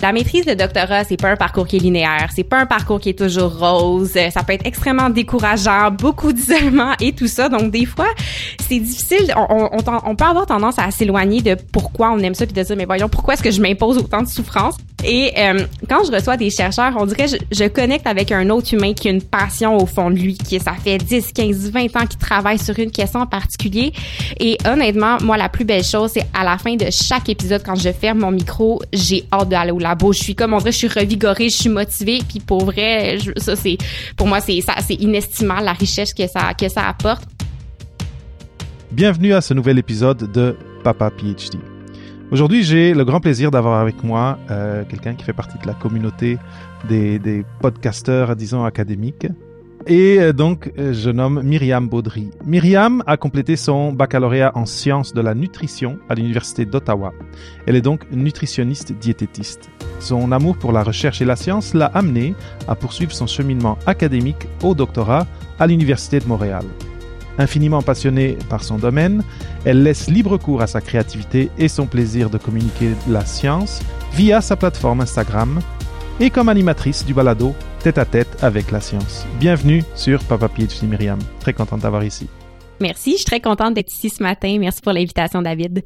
La maîtrise de doctorat, c'est pas un parcours qui est linéaire, c'est pas un parcours qui est toujours rose, ça peut être extrêmement décourageant, beaucoup d'isolement et tout ça. Donc des fois, c'est difficile, on, on, on, peut avoir tendance à s'éloigner de pourquoi on aime ça puis de dire mais voyons pourquoi est-ce que je m'impose autant de souffrance? Et euh, quand je reçois des chercheurs, on dirait je, je connecte avec un autre humain qui a une passion au fond de lui, qui ça fait 10, 15, 20 ans qu'il travaille sur une question en particulier. Et honnêtement, moi la plus belle chose, c'est à la fin de chaque épisode quand je ferme mon micro, j'ai hâte d'aller au Je suis comme on dirait, je suis revigorée, je suis motivée. Puis pour vrai, ça c'est pour moi c'est ça c'est inestimable la richesse que ça que ça apporte. Bienvenue à ce nouvel épisode de Papa PhD. Aujourd'hui, j'ai le grand plaisir d'avoir avec moi euh, quelqu'un qui fait partie de la communauté des, des podcasteurs, disons, académiques. Et euh, donc, euh, je nomme Myriam Baudry. Myriam a complété son baccalauréat en sciences de la nutrition à l'Université d'Ottawa. Elle est donc nutritionniste diététiste. Son amour pour la recherche et la science l'a amenée à poursuivre son cheminement académique au doctorat à l'Université de Montréal. Infiniment passionnée par son domaine, elle laisse libre cours à sa créativité et son plaisir de communiquer la science via sa plateforme Instagram et comme animatrice du balado Tête à tête avec la science. Bienvenue sur Papa PhD Myriam. Très contente d'avoir ici. Merci, je suis très contente d'être ici ce matin. Merci pour l'invitation, David.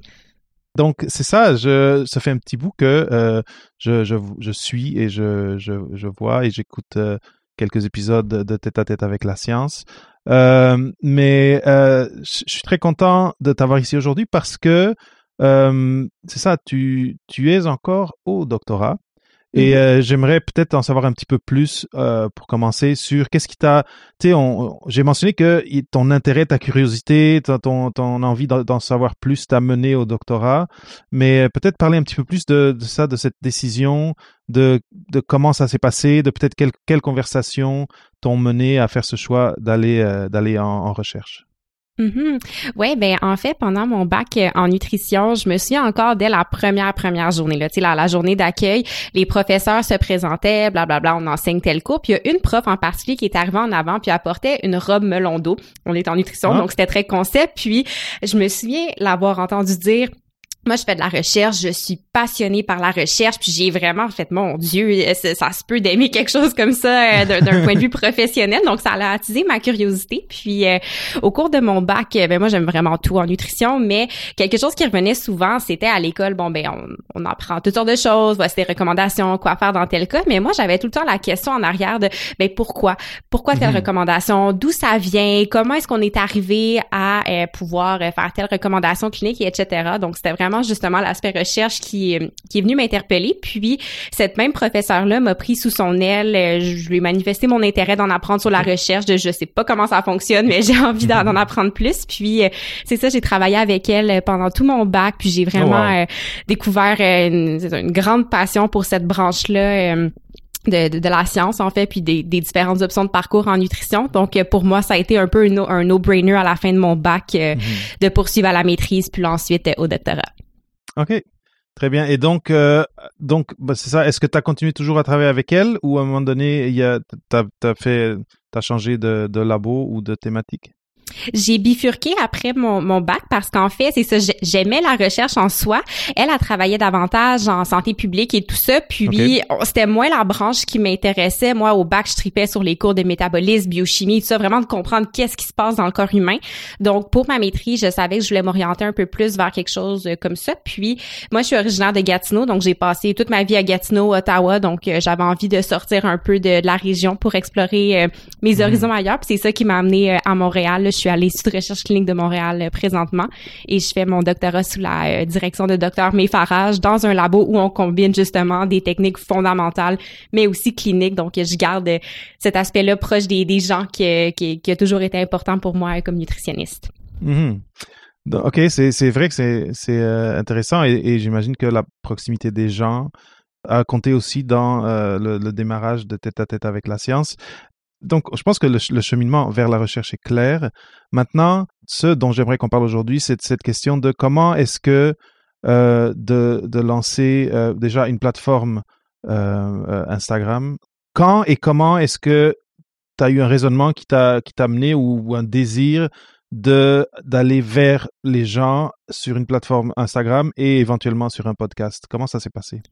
Donc c'est ça, je, ça fait un petit bout que euh, je, je, je, suis et je, vois et j'écoute euh, quelques épisodes de Tête à tête avec la science. Euh, mais je suis très content de t'avoir ici aujourd'hui parce que c'est ça, tu, tu es encore au doctorat. Et mhm. euh, j'aimerais peut-être en savoir un petit peu plus euh, pour commencer sur qu'est-ce qui t'a, tu sais, j'ai mentionné que ton intérêt, ta curiosité, ton, ton envie d'en savoir plus t'a mené au doctorat, mais peut-être parler un petit peu plus de, de ça, de cette décision, de, de comment ça s'est passé, de peut-être quelles quelle conversations t'ont mené à faire ce choix d'aller euh, d'aller en, en recherche. Mm Ouais, ben en fait pendant mon bac euh, en nutrition, je me souviens encore dès la première première journée là, tu sais la, la journée d'accueil, les professeurs se présentaient, blablabla, on enseigne tel cours, puis il y a une prof en particulier qui est arrivée en avant puis apportait une robe melon d'eau. On est en nutrition, ah. donc c'était très concept, puis je me souviens l'avoir entendu dire moi, je fais de la recherche, je suis passionnée par la recherche, puis j'ai vraiment fait, mon Dieu, ça, se peut d'aimer quelque chose comme ça euh, d'un point de vue professionnel? Donc, ça a attisé ma curiosité. Puis, euh, au cours de mon bac, euh, ben moi, j'aime vraiment tout en nutrition, mais quelque chose qui revenait souvent, c'était à l'école, bon, ben on, on, apprend toutes sortes de choses, voici des recommandations, quoi faire dans tel cas. Mais moi, j'avais tout le temps la question en arrière de, ben pourquoi? Pourquoi telle mhm. recommandation? D'où ça vient? Comment est-ce qu'on est arrivé à pouvoir faire telle recommandation clinique, et etc. Donc, c'était vraiment justement l'aspect recherche qui, qui est venu m'interpeller. Puis cette même professeure-là m'a pris sous son aile. Euh, je lui ai manifesté mon intérêt d'en apprendre sur la recherche. De je sais pas comment ça fonctionne, mais j'ai envie d'en apprendre plus. Puis euh, c'est ça, j'ai travaillé avec elle pendant tout mon bac. Puis j'ai vraiment oh, euh, découvert une, une, grande passion pour cette branche-là. De, de, la science en fait puis des, des, différentes options de parcours en nutrition donc pour moi ça a été un peu un no-brainer à la fin de mon bac mm-hmm. de poursuivre à la maîtrise puis ensuite au doctorat Ok, très bien. Et donc, euh, donc bah, c'est ça. Est-ce que tu as continué toujours à travailler avec elle ou à un moment donné, il y a, t'as, as fait, t'as changé de, de labo ou de thématique? J'ai bifurqué après mon, mon bac parce qu'en fait, c'est ça, j'aimais la recherche en soi. Elle a travaillé davantage en santé publique et tout ça. Puis c'était moins la branche qui m'intéressait. Moi, au bac, je tripais sur les cours de métabolisme, biochimie, tout ça, vraiment de comprendre qu'est-ce qui se passe dans le corps humain. Donc, pour ma maîtrise, je savais que je voulais m'orienter un peu plus vers quelque chose euh, comme ça. Puis, moi, je suis originaire de Gatineau, donc j'ai passé toute ma vie à Gatineau, Ottawa. Donc, euh, j'avais envie de sortir un peu de, la région pour explorer euh, mes mhm. horizons ailleurs. Puis c'est ça qui m'a amené à Montréal. Je suis à l'Institut de recherche clinique de Montréal euh, présentement et je fais mon doctorat sous la euh, direction de docteur Méfarage dans un labo où on combine justement des techniques fondamentales mais aussi cliniques. Donc, je garde euh, cet aspect-là proche des, gens qui, a toujours été important pour moi comme nutritionniste. Mm-hmm. OK, c'est vrai que c'est intéressant et, j'imagine que la proximité des gens a compté aussi dans le, le, démarrage de tête à tête avec la science donc, je pense que le, cheminement vers la recherche est clair. Maintenant, ce dont j'aimerais qu'on parle aujourd'hui, c'est cette question de comment est-ce que euh, de, lancer euh, déjà une plateforme euh, Instagram, quand et comment est-ce que tu as eu un raisonnement qui t'a amené ou, un désir de d'aller vers les gens sur une plateforme Instagram et éventuellement sur un podcast? Comment ça s'est passé?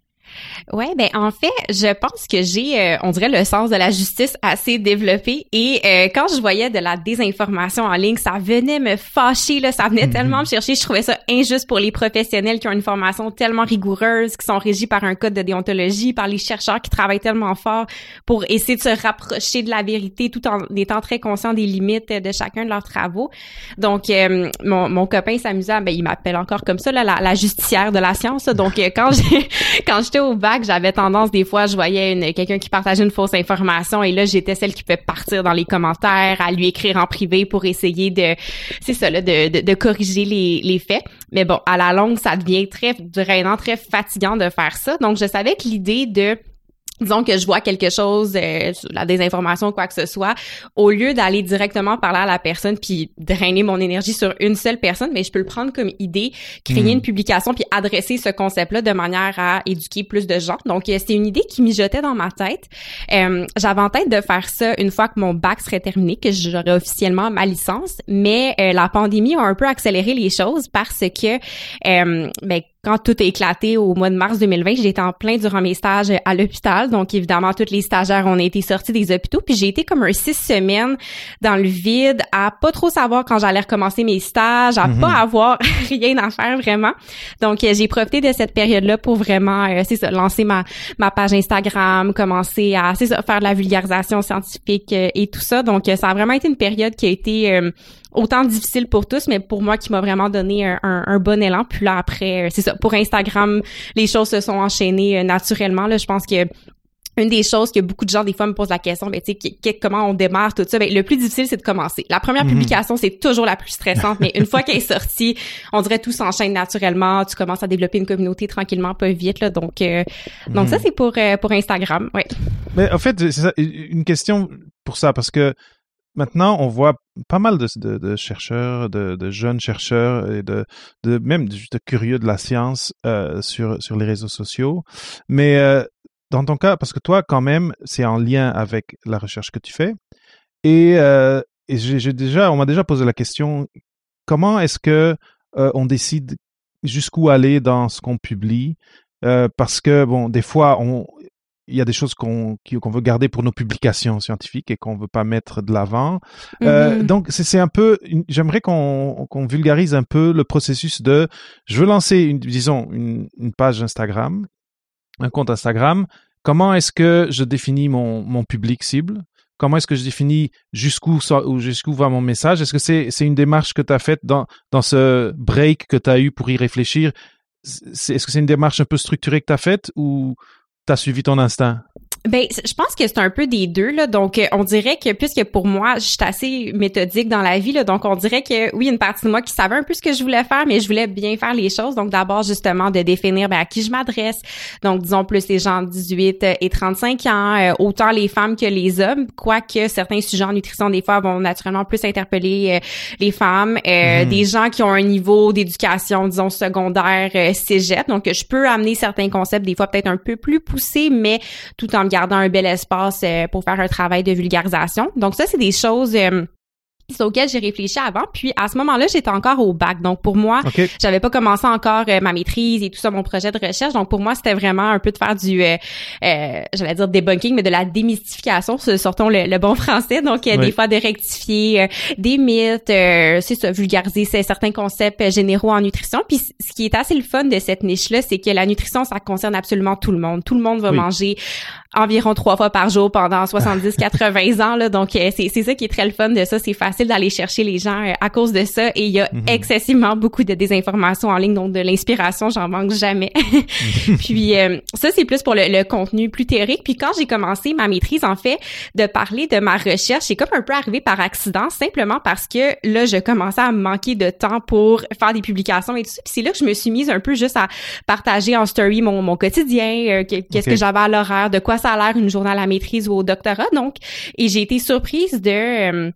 Ouais, ben en fait, je pense que j'ai, euh, on dirait, le sens de la justice assez développé. Et euh, quand je voyais de la désinformation en ligne, ça venait me fâcher, là, ça venait tellement me chercher. Je trouvais ça injuste pour les professionnels qui ont une formation tellement rigoureuse, qui sont régis par un code de déontologie, par les chercheurs qui travaillent tellement fort pour essayer de se rapprocher de la vérité, tout en étant très conscients des limites de chacun de leurs travaux. Donc, euh, mon, mon copain s'amusait, ben il m'appelle encore comme ça, là, la, la justicière de la science. Donc, quand j'ai quand j'étais au bac j'avais tendance des fois, je voyais une, quelqu'un qui partageait une fausse information et là, j'étais celle qui pouvait partir dans les commentaires, à lui écrire en privé pour essayer de, c'est ça là, de, de, corriger les, les faits. Mais bon, à la longue, ça devient très drainant, très fatigant de faire ça. Donc, je savais que l'idée de disons que je vois quelque chose, euh, la désinformation, quoi que ce soit, au lieu d'aller directement parler à la personne puis drainer mon énergie sur une seule personne, mais je peux le prendre comme idée, créer hmm. une publication puis adresser ce concept-là de manière à éduquer plus de gens. Donc, euh, c'est une idée qui mijotait dans ma tête. Euh, J'avais en tête de faire ça une fois que mon bac serait terminé, que j'aurais officiellement ma licence, mais euh, la pandémie a un peu accéléré les choses parce que, euh, ben, quand tout a éclaté au mois de mars 2020, j'étais en plein durant mes stages à l'hôpital. Donc, évidemment, tous les stagiaires ont été sortis des hôpitaux. Puis j'ai été comme un six semaines dans le vide, à pas trop savoir quand j'allais recommencer mes stages, à pas mhm. avoir rien à faire vraiment. Donc, euh, j'ai profité de cette période-là pour vraiment, euh, c'est ça, lancer ma, ma page Instagram, commencer à, c'est ça, faire de la vulgarisation scientifique euh, et tout ça. Donc, ça a vraiment été une période qui a été autant difficile pour tous, mais pour moi qui m'a vraiment donné un, un, bon élan. Puis là après, euh, c'est ça. Pour Instagram, les choses se sont enchaînées euh, naturellement. Là, je pense que une des choses que beaucoup de gens des fois me posent la question, ben tu sais, comment on démarre tout ça, ben le plus difficile c'est de commencer. La première mhm. publication c'est toujours la plus stressante, mais une fois qu'elle est sortie, on dirait tout s'enchaîne naturellement. Tu commences à développer une communauté tranquillement, pas vite là. Donc euh, donc ça mhm. c'est pour pour Instagram, ouais. Mais en fait c'est ça, une question pour ça parce que maintenant, on voit pas mal de, chercheurs, de, jeunes chercheurs et de, même de, curieux de la science euh, sur, sur les réseaux sociaux. Mais euh, dans ton cas, parce que toi, quand même, c'est en lien avec la recherche que tu fais. Et, euh, j'ai déjà, on m'a déjà posé la question comment est-ce que on décide jusqu'où aller dans ce qu'on publie? Parce que bon, des fois, on, il y a des choses qu'on qu'on veut garder pour nos publications scientifiques et qu'on veut pas mettre de l'avant. Euh, mm-hmm. donc c'est un peu, j'aimerais qu'on qu'on vulgarise un peu le processus de, je veux lancer une, disons une, une page Instagram, un compte Instagram. Comment est-ce que je définis mon mon public cible? Comment est-ce que je définis jusqu'où jusqu'où va mon message? Est-ce que c'est c'est une démarche que tu as faite dans dans ce break que tu as eu pour y réfléchir? Est-ce que c'est une démarche un peu structurée que tu as faite ou t'as suivi ton instinct? Ben, je pense que c'est un peu des deux là. Donc, euh, on dirait que puisque pour moi, je suis assez méthodique dans la vie là, donc on dirait que oui, une partie de moi qui savait un peu ce que je voulais faire, mais je voulais bien faire les choses. Donc, d'abord justement de définir ben, à qui je m'adresse. Donc, disons plus les gens de 18 et 35 ans, euh, autant les femmes que les hommes. Quoique certains sujets en nutrition des fois vont naturellement plus interpeller euh, les femmes, mhm. des gens qui ont un niveau d'éducation, disons secondaire, cégep. Donc, je peux amener certains concepts des fois peut-être un peu plus poussés, mais tout en gardant un bel espace euh, pour faire un travail de vulgarisation. Donc ça, c'est des choses euh, auquel j'ai réfléchi avant. Puis à ce moment-là, j'étais encore au bac. Donc pour moi, j'avais pas commencé encore euh, ma maîtrise et tout ça, mon projet de recherche. Donc pour moi, c'était vraiment un peu de faire du, euh, euh j'allais dire debunking, mais de la démystification, sortons le, bon français. Donc euh, des fois de rectifier des mythes, c'est ça, vulgariser certains concepts généraux en nutrition. Puis ce qui est assez le fun de cette niche-là, c'est que la nutrition, ça concerne absolument tout le monde. Tout le monde va manger environ trois fois par jour pendant 70-80 ans. Là. Donc, c'est ça qui est très le fun de ça. C'est facile d'aller chercher les gens euh, à cause de ça et il y a mhm. excessivement beaucoup de désinformation en ligne, donc de l'inspiration, j'en manque jamais. puis euh, ça, c'est plus pour le, contenu plus théorique. Puis quand j'ai commencé ma maîtrise, en fait, de parler de ma recherche, c'est comme un peu arrivé par accident, simplement parce que là, je commençais à manquer de temps pour faire des publications et tout ça. Puis c'est là que je me suis mise un peu juste à partager en story mon, mon quotidien, euh, qu'est-ce que j'avais à l'horaire, de quoi l'air une journée à maîtrise ou au doctorat. Donc, et j'ai été surprise de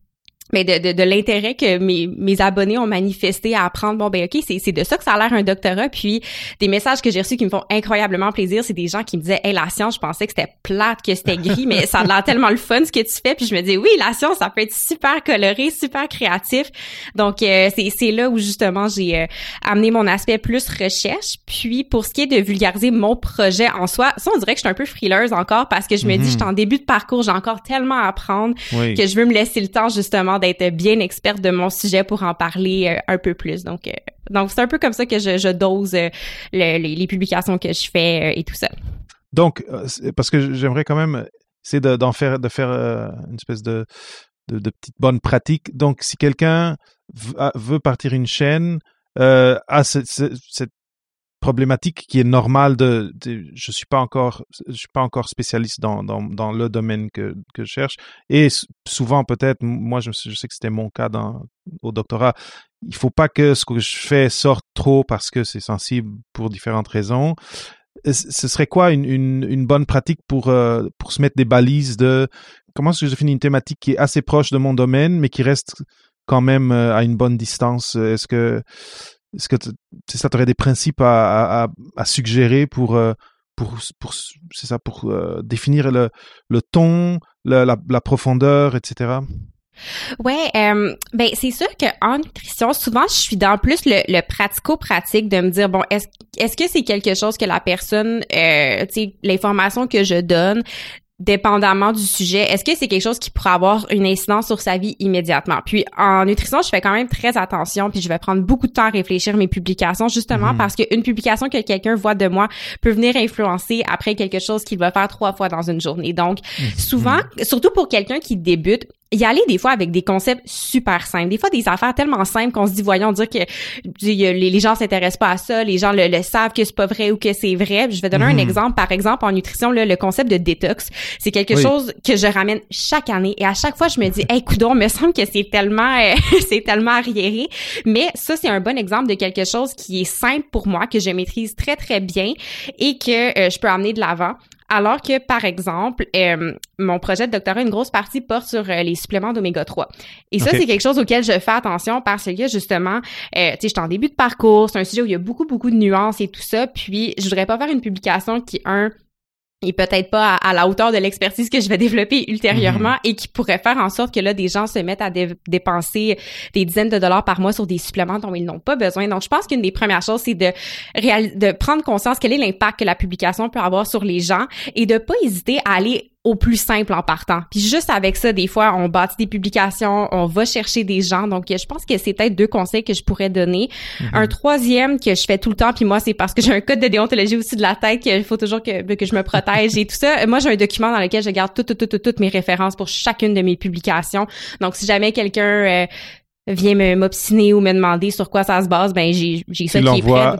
mais de, de, l'intérêt que mes, mes abonnés ont manifesté à apprendre bon ben ok c'est c'est de ça que ça a l'air un doctorat puis des messages que j'ai reçus qui me font incroyablement plaisir c'est des gens qui me disaient hey la science je pensais que c'était plate que c'était gris mais ça a l'air tellement le fun ce que tu fais puis je me dis oui la science ça peut être super coloré super créatif. Donc euh, c'est c'est là où justement j'ai euh, amené mon aspect plus recherche. Puis pour ce qui est de vulgariser mon projet en soi ça on dirait que je suis un peu frileuse encore parce que je me dis je suis mhm. en début de parcours j'ai encore tellement à apprendre que je veux me laisser le temps justement d'être bien experte de mon sujet pour en parler euh, un peu plus. Donc, euh, donc c'est un peu comme ça que je, dose euh, les, publications que je fais et tout ça. Donc, parce que j'aimerais quand même c'est d'en faire de faire une espèce de, de, de petite bonne pratique. Donc, si quelqu'un veut partir une chaîne, euh, a cette, problématique qui est normale de, je suis pas encore je suis pas encore spécialiste dans, dans, le domaine que, que je cherche. Et souvent peut-être moi je, sais que c'était mon cas dans au doctorat il faut pas que ce que je fais sorte trop parce que c'est sensible pour différentes raisons. Ce serait quoi une, une, une bonne pratique pour euh, pour se mettre des balises de comment est-ce que je finis une thématique qui est assez proche de mon domaine mais qui reste quand même euh, à une bonne distance? Est-ce que est-ce que ça, tu aurais des principes à, à, à suggérer pour, euh, pour, pour c'est ça, pour euh, définir le, le ton, la, la, la profondeur, etc. Ouais, euh, ben c'est sûr que en nutrition, souvent je suis dans plus le, le pratico-pratique de me dire bon, est-ce est-ce que c'est quelque chose que la personne, euh, tu sais, l'information que je donne, dépendamment du sujet, est-ce que c'est quelque chose qui pourrait avoir une incidence sur sa vie immédiatement? Puis en nutrition, je fais quand même très attention, puis je vais prendre beaucoup de temps à réfléchir mes publications, justement mhm. parce qu'une publication que quelqu'un voit de moi peut venir influencer après quelque chose qu'il va faire trois fois dans une journée. Donc, mhm. souvent, surtout pour quelqu'un qui débute, y aller des fois avec des concepts super simples. Des fois, des affaires tellement simples qu'on se dit, voyons, dire que les, gens s'intéressent pas à ça, les gens le, savent que c'est pas vrai ou que c'est vrai. Je vais donner un mhm. exemple. Par exemple, en nutrition, là, le concept de détox, c'est quelque chose que je ramène chaque année et à chaque fois, je me dis, hey, coudon, me semble que c'est tellement, euh, c'est tellement arriéré. Mais ça, c'est un bon exemple de quelque chose qui est simple pour moi, que je maîtrise très, très bien et que euh, je peux amener de l'avant. Alors que, par exemple, euh, mon projet de doctorat, une grosse partie porte sur euh, les suppléments d'oméga 3. Et ça, c'est quelque chose auquel je fais attention parce que, justement, euh, tu sais, je suis en début de parcours, c'est un sujet où il y a beaucoup, beaucoup de nuances et tout ça. Puis, je voudrais pas faire une publication qui, un, et peut-être pas à, la hauteur de l'expertise que je vais développer ultérieurement mhm. et qui pourrait faire en sorte que là des gens se mettent à dépenser des dizaines de dollars par mois sur des suppléments dont ils n'ont pas besoin. Donc je pense qu'une des premières choses c'est de de prendre conscience quel est l'impact que la publication peut avoir sur les gens et de pas hésiter à aller au plus simple en partant. Puis juste avec ça, des fois, on bâtit des publications, on va chercher des gens. Donc, je pense que c'est peut-être deux conseils que je pourrais donner. Mhm. Un troisième que je fais tout le temps, puis moi, c'est parce que j'ai un code de déontologie aussi de la tête qu'il faut toujours que, que je me protège et tout ça. Moi, j'ai un document dans lequel je garde toutes, toutes, toutes, toutes mes références pour chacune de mes publications. Donc, si jamais quelqu'un euh, vient m'obstiner ou me demander sur quoi ça se base, ben j'ai j'ai ça qui est prêt.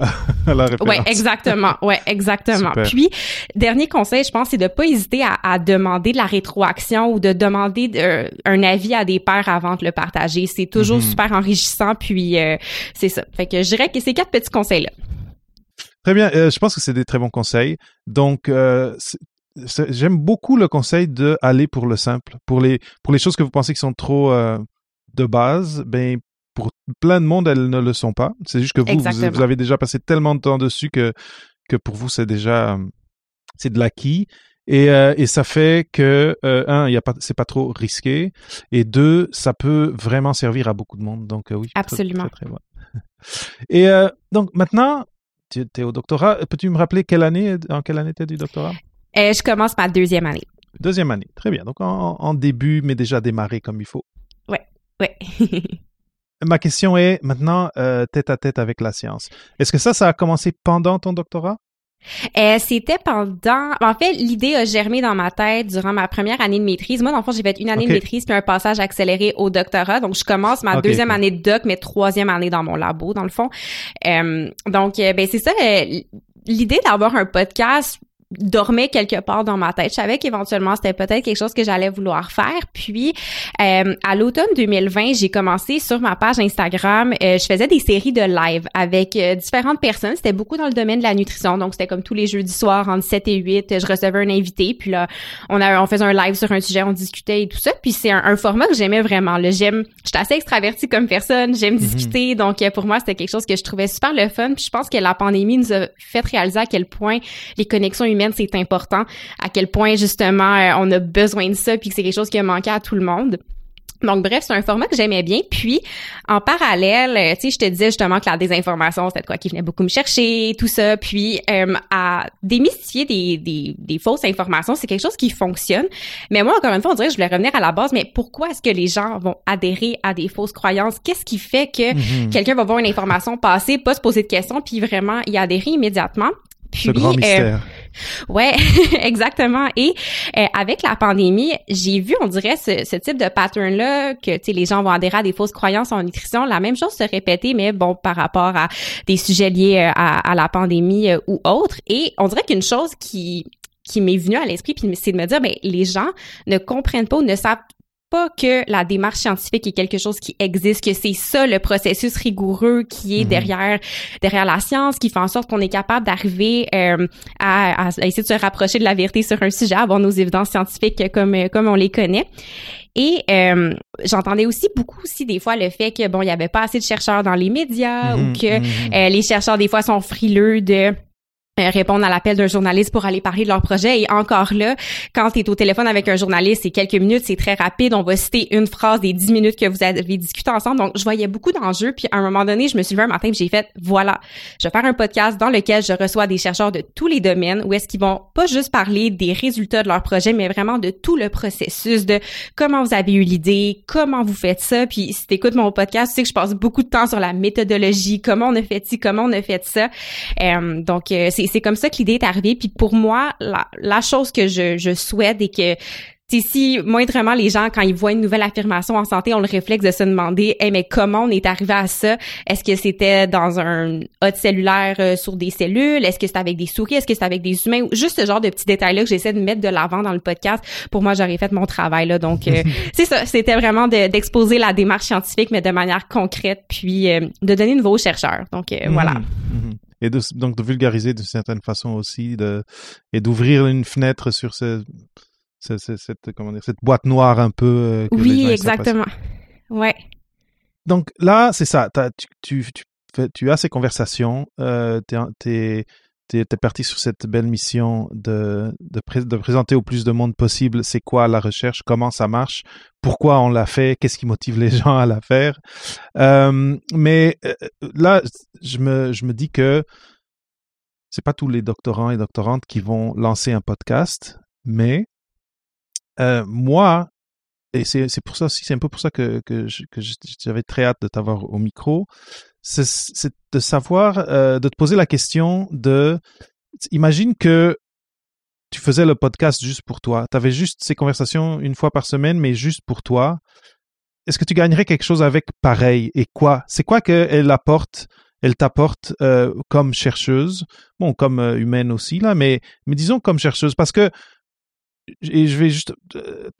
à la référence. Ouais, exactement. Ouais, exactement. Puis dernier conseil, je pense, c'est de pas hésiter à, à, demander de la rétroaction ou de demander de, un avis à des pairs avant de le partager. C'est toujours mhm. super enrichissant. Puis euh, c'est ça. Fait que je dirais que ces quatre petits conseils là. Très bien. Euh, je pense que c'est des très bons conseils. Donc euh, J'aime beaucoup le conseil de aller pour le simple, pour les pour les choses que vous pensez qui sont trop euh, de base, ben pour plein de monde, elles ne le sont pas. C'est juste que vous, vous, avez déjà passé tellement de temps dessus que, que pour vous, c'est déjà c'est de l'acquis. Et, euh, et ça fait que euh, un, il y a pas, c'est pas trop risqué, et deux, ça peut vraiment servir à beaucoup de monde. Donc euh, oui, absolument. Très, très, Et donc maintenant, tu es au doctorat. Peux-tu me rappeler quelle année, en quelle année tu es du doctorat? Je commence ma deuxième année. Deuxième année, très bien. Donc en, en début, mais déjà démarré comme il faut. Ouais. Ouais. Ma question est maintenant euh, tête à tête avec la science. Est-ce que ça, ça a commencé pendant ton doctorat? Euh, c'était pendant. En fait, l'idée a germé dans ma tête durant ma première année de maîtrise. Moi, dans le fond, j'ai fait une année de maîtrise puis un passage accéléré au doctorat. Donc, je commence ma deuxième année de doc, mais troisième année dans mon labo, dans le fond. Euh, donc, ben c'est ça. L'idée d'avoir un podcast dormait quelque part dans ma tête. Je savais qu'éventuellement c'était peut-être quelque chose que j'allais vouloir faire. Puis euh, à l'automne 2020, j'ai commencé sur ma page Instagram. Euh, je faisais des séries de live avec euh, différentes personnes. C'était beaucoup dans le domaine de la nutrition, donc c'était comme tous les jeudis soirs entre 7 et 8. Je recevais un invité, puis là on a on faisait un live sur un sujet, on discutait et tout ça. Puis c'est un, format que j'aimais vraiment. Le j'aime, j'étais assez extravertie comme personne. J'aime mhm. discuter, donc pour moi c'était quelque chose que je trouvais super le fun. Puis je pense que la pandémie nous a fait réaliser à quel point les connexions humaines c'est important, à quel point justement euh, on a besoin de ça, puis que c'est quelque chose qui a manqué à tout le monde. Donc bref, c'est un format que j'aimais bien. Puis en parallèle, euh, tu sais, je te disais justement que la désinformation, c'était quoi qui venait beaucoup me chercher, tout ça. Puis euh, à démystifier des, des, des, fausses informations, c'est quelque chose qui fonctionne. Mais moi, encore une fois, on dirait que je voulais revenir à la base. Mais pourquoi est-ce que les gens vont adhérer à des fausses croyances? Qu'est-ce qui fait que mm-hmm. quelqu'un va voir une information passer, pas se poser de questions, puis vraiment y adhérer immédiatement? Puis, Ce grand euh, mystère. Ouais, exactement. Et euh, avec la pandémie, j'ai vu, on dirait, ce, type de pattern-là, que les gens vont adhérer à des fausses croyances en nutrition. La même chose se répéter, mais bon, par rapport à des sujets liés euh, à, la pandémie ou autres. Et on dirait qu'une chose qui qui m'est venue à l'esprit, puis c'est de me dire, ben les gens ne comprennent pas ou ne savent pas que la démarche scientifique est quelque chose qui existe, que c'est ça le processus rigoureux qui est mhm. derrière derrière la science, qui fait en sorte qu'on est capable d'arriver euh, à, essayer de se rapprocher de la vérité sur un sujet, avoir nos évidences scientifiques comme comme on les connaît. Et euh, j'entendais aussi beaucoup aussi des fois le fait que bon il y avait pas assez de chercheurs dans les médias ou mhm, que mhm. Euh, les chercheurs des fois sont frileux de euh, répondre à l'appel d'un journaliste pour aller parler de leur projet. Et encore là, quand tu es au téléphone avec un journaliste, c'est quelques minutes, c'est très rapide. On va citer une phrase des dix minutes que vous avez discuté ensemble. Donc, je voyais beaucoup d'enjeux. Puis, à un moment donné, je me suis levée un matin et j'ai fait, voilà, je vais faire un podcast dans lequel je reçois des chercheurs de tous les domaines où est-ce qu'ils vont pas juste parler des résultats de leur projet, mais vraiment de tout le processus, de comment vous avez eu l'idée, comment vous faites ça. Puis, si tu écoutes mon podcast, tu sais que je passe beaucoup de temps sur la méthodologie, comment on a fait ci, comment on a fait ça. Euh, donc, euh, c'est c'est comme ça que l'idée est arrivée. Puis pour moi, la, la chose que je, je souhaite et que si moindrement les gens quand ils voient une nouvelle affirmation en santé ont le réflexe de se demander hey, mais comment on est arrivé à ça? Est-ce que c'était dans un hôte cellulaire euh, sur des cellules? Est-ce que c'était avec des souris? Est-ce que c'était avec des humains? Juste ce genre de petits détails là que j'essaie de mettre de l'avant dans le podcast. Pour moi j'aurais fait mon travail là. Donc euh, c'est ça. C'était vraiment d'exposer la démarche scientifique mais de manière concrète puis euh, de donner une voix aux chercheurs. Donc voilà. Mhm. Et donc de vulgariser de certaine façon aussi de, et d'ouvrir une fenêtre sur ce, cette, comment dire, cette boîte noire un peu. Euh, oui, exactement. Ouais. Donc là, c'est ça. Tu, tu, tu, tu, as ces conversations. Euh, t'es, tu es parti sur cette belle mission de, de, présenter au plus de monde possible c'est quoi la recherche, comment ça marche, pourquoi on l'a fait, qu'est-ce qui motive les gens à la faire. Euh, mais euh, là, je me, je me dis que c'est pas tous les doctorants et doctorantes qui vont lancer un podcast, mais euh, moi, et c'est pour ça aussi, c'est un peu pour ça que, que j'avais très hâte de t'avoir au micro, c'est de savoir, euh, de te poser la question de, imagine que tu faisais le podcast juste pour toi, tu avais juste ces conversations une fois par semaine, mais juste pour toi. Est-ce que tu gagnerais quelque chose avec pareil? Et quoi? C'est quoi qu'elle apporte elle t'apporte euh, comme chercheuse, bon, comme euh, humaine aussi, là, mais, mais disons comme chercheuse, parce que, et je vais juste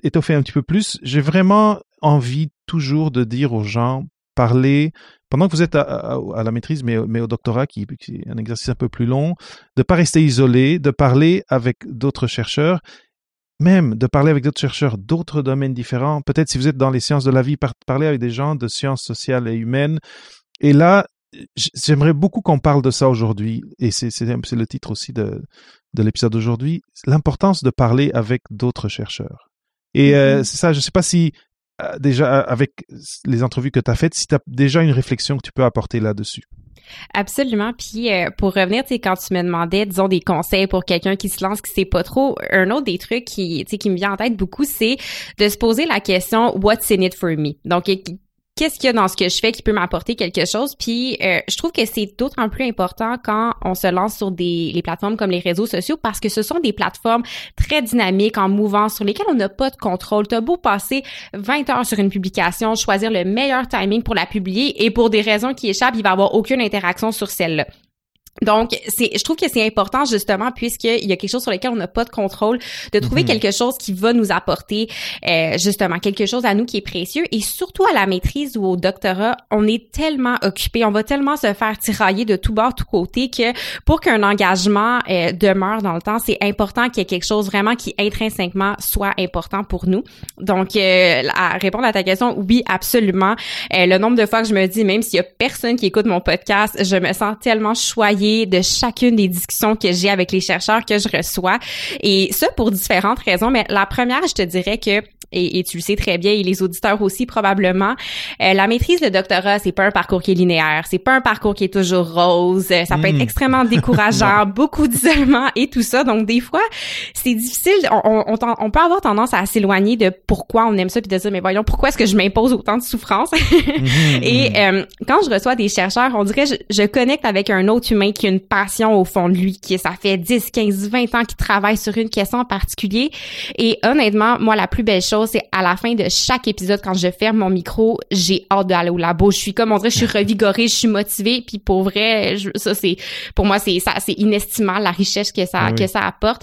étoffer un petit peu plus, j'ai vraiment envie toujours de dire aux gens, parler, pendant que vous êtes à, la maîtrise, mais, mais, au doctorat, qui, qui, est un exercice un peu plus long, de ne pas rester isolé, de parler avec d'autres chercheurs, même de parler avec d'autres chercheurs d'autres domaines différents. Peut-être si vous êtes dans les sciences de la vie, parler avec des gens de sciences sociales et humaines. Et là, j'aimerais beaucoup qu'on parle de ça aujourd'hui, et c'est le titre aussi de, de l'épisode d'aujourd'hui, l'importance de parler avec d'autres chercheurs. Et euh, mm-hmm. c'est ça, je ne sais pas si déjà avec les entrevues que tu as faites, si tu as déjà une réflexion que tu peux apporter là-dessus. Absolument. Puis euh, pour revenir, tu quand tu me demandais, disons, des conseils pour quelqu'un qui se lance, qui sait pas trop, un autre des trucs qui, qui me vient en tête beaucoup, c'est de se poser la question What's in it for me? Donc, qu'est-ce qu'il y a dans ce que je fais qui peut m'apporter quelque chose? Puis euh, je trouve que c'est d'autant plus important quand on se lance sur des les plateformes comme les réseaux sociaux parce que ce sont des plateformes très dynamiques, en mouvance, sur lesquelles on n'a pas de contrôle. T'as beau passer 20 heures sur une publication, choisir le meilleur timing pour la publier et pour des raisons qui échappent, il va avoir aucune interaction sur celle-là. Donc, c'est, je trouve que c'est important justement puisqu'il y a quelque chose sur lequel on n'a pas de contrôle, de trouver Mhm. quelque chose qui va nous apporter euh, justement quelque chose à nous qui est précieux et surtout à la maîtrise ou au doctorat, on est tellement occupé, on va tellement se faire tirailler de tout bord, tout côté que pour qu'un engagement euh, demeure dans le temps, c'est important qu'il y ait quelque chose vraiment qui intrinsèquement soit important pour nous. Donc, euh, à répondre à ta question, oui, absolument. Euh, le nombre de fois que je me dis, même s'il y a personne qui écoute mon podcast, je me sens tellement choyée de chacune des discussions que j'ai avec les chercheurs que je reçois. Et ça pour différentes raisons. Mais la première, je te dirais que et, et tu le sais très bien, et les auditeurs aussi probablement, euh, la maîtrise, le doctorat, c'est pas un parcours qui est linéaire, c'est pas un parcours qui est toujours rose, euh, ça peut être extrêmement décourageant, beaucoup d'isolement et tout ça. Donc des fois, c'est difficile, on, on, on, peut avoir tendance à s'éloigner de pourquoi on aime ça puis de dire mais voyons pourquoi est-ce que je m'impose autant de souffrance? Mhm, et euh, quand je reçois des chercheurs, on dirait je, je connecte avec un autre humain qui a une passion au fond de lui, qui ça fait 10, 15, 20 ans qu'il travaille sur une question en particulier. Et honnêtement, moi, la plus belle chose, c'est à la fin de chaque épisode, quand je ferme mon micro, j'ai hâte d'aller au labo. Je suis comme, on dirait, je suis revigorée, je suis motivée. Puis pour vrai, je- ça, c'est, pour moi, c'est ça, c'est inestimable la richesse que ça, Ah oui. que ça apporte.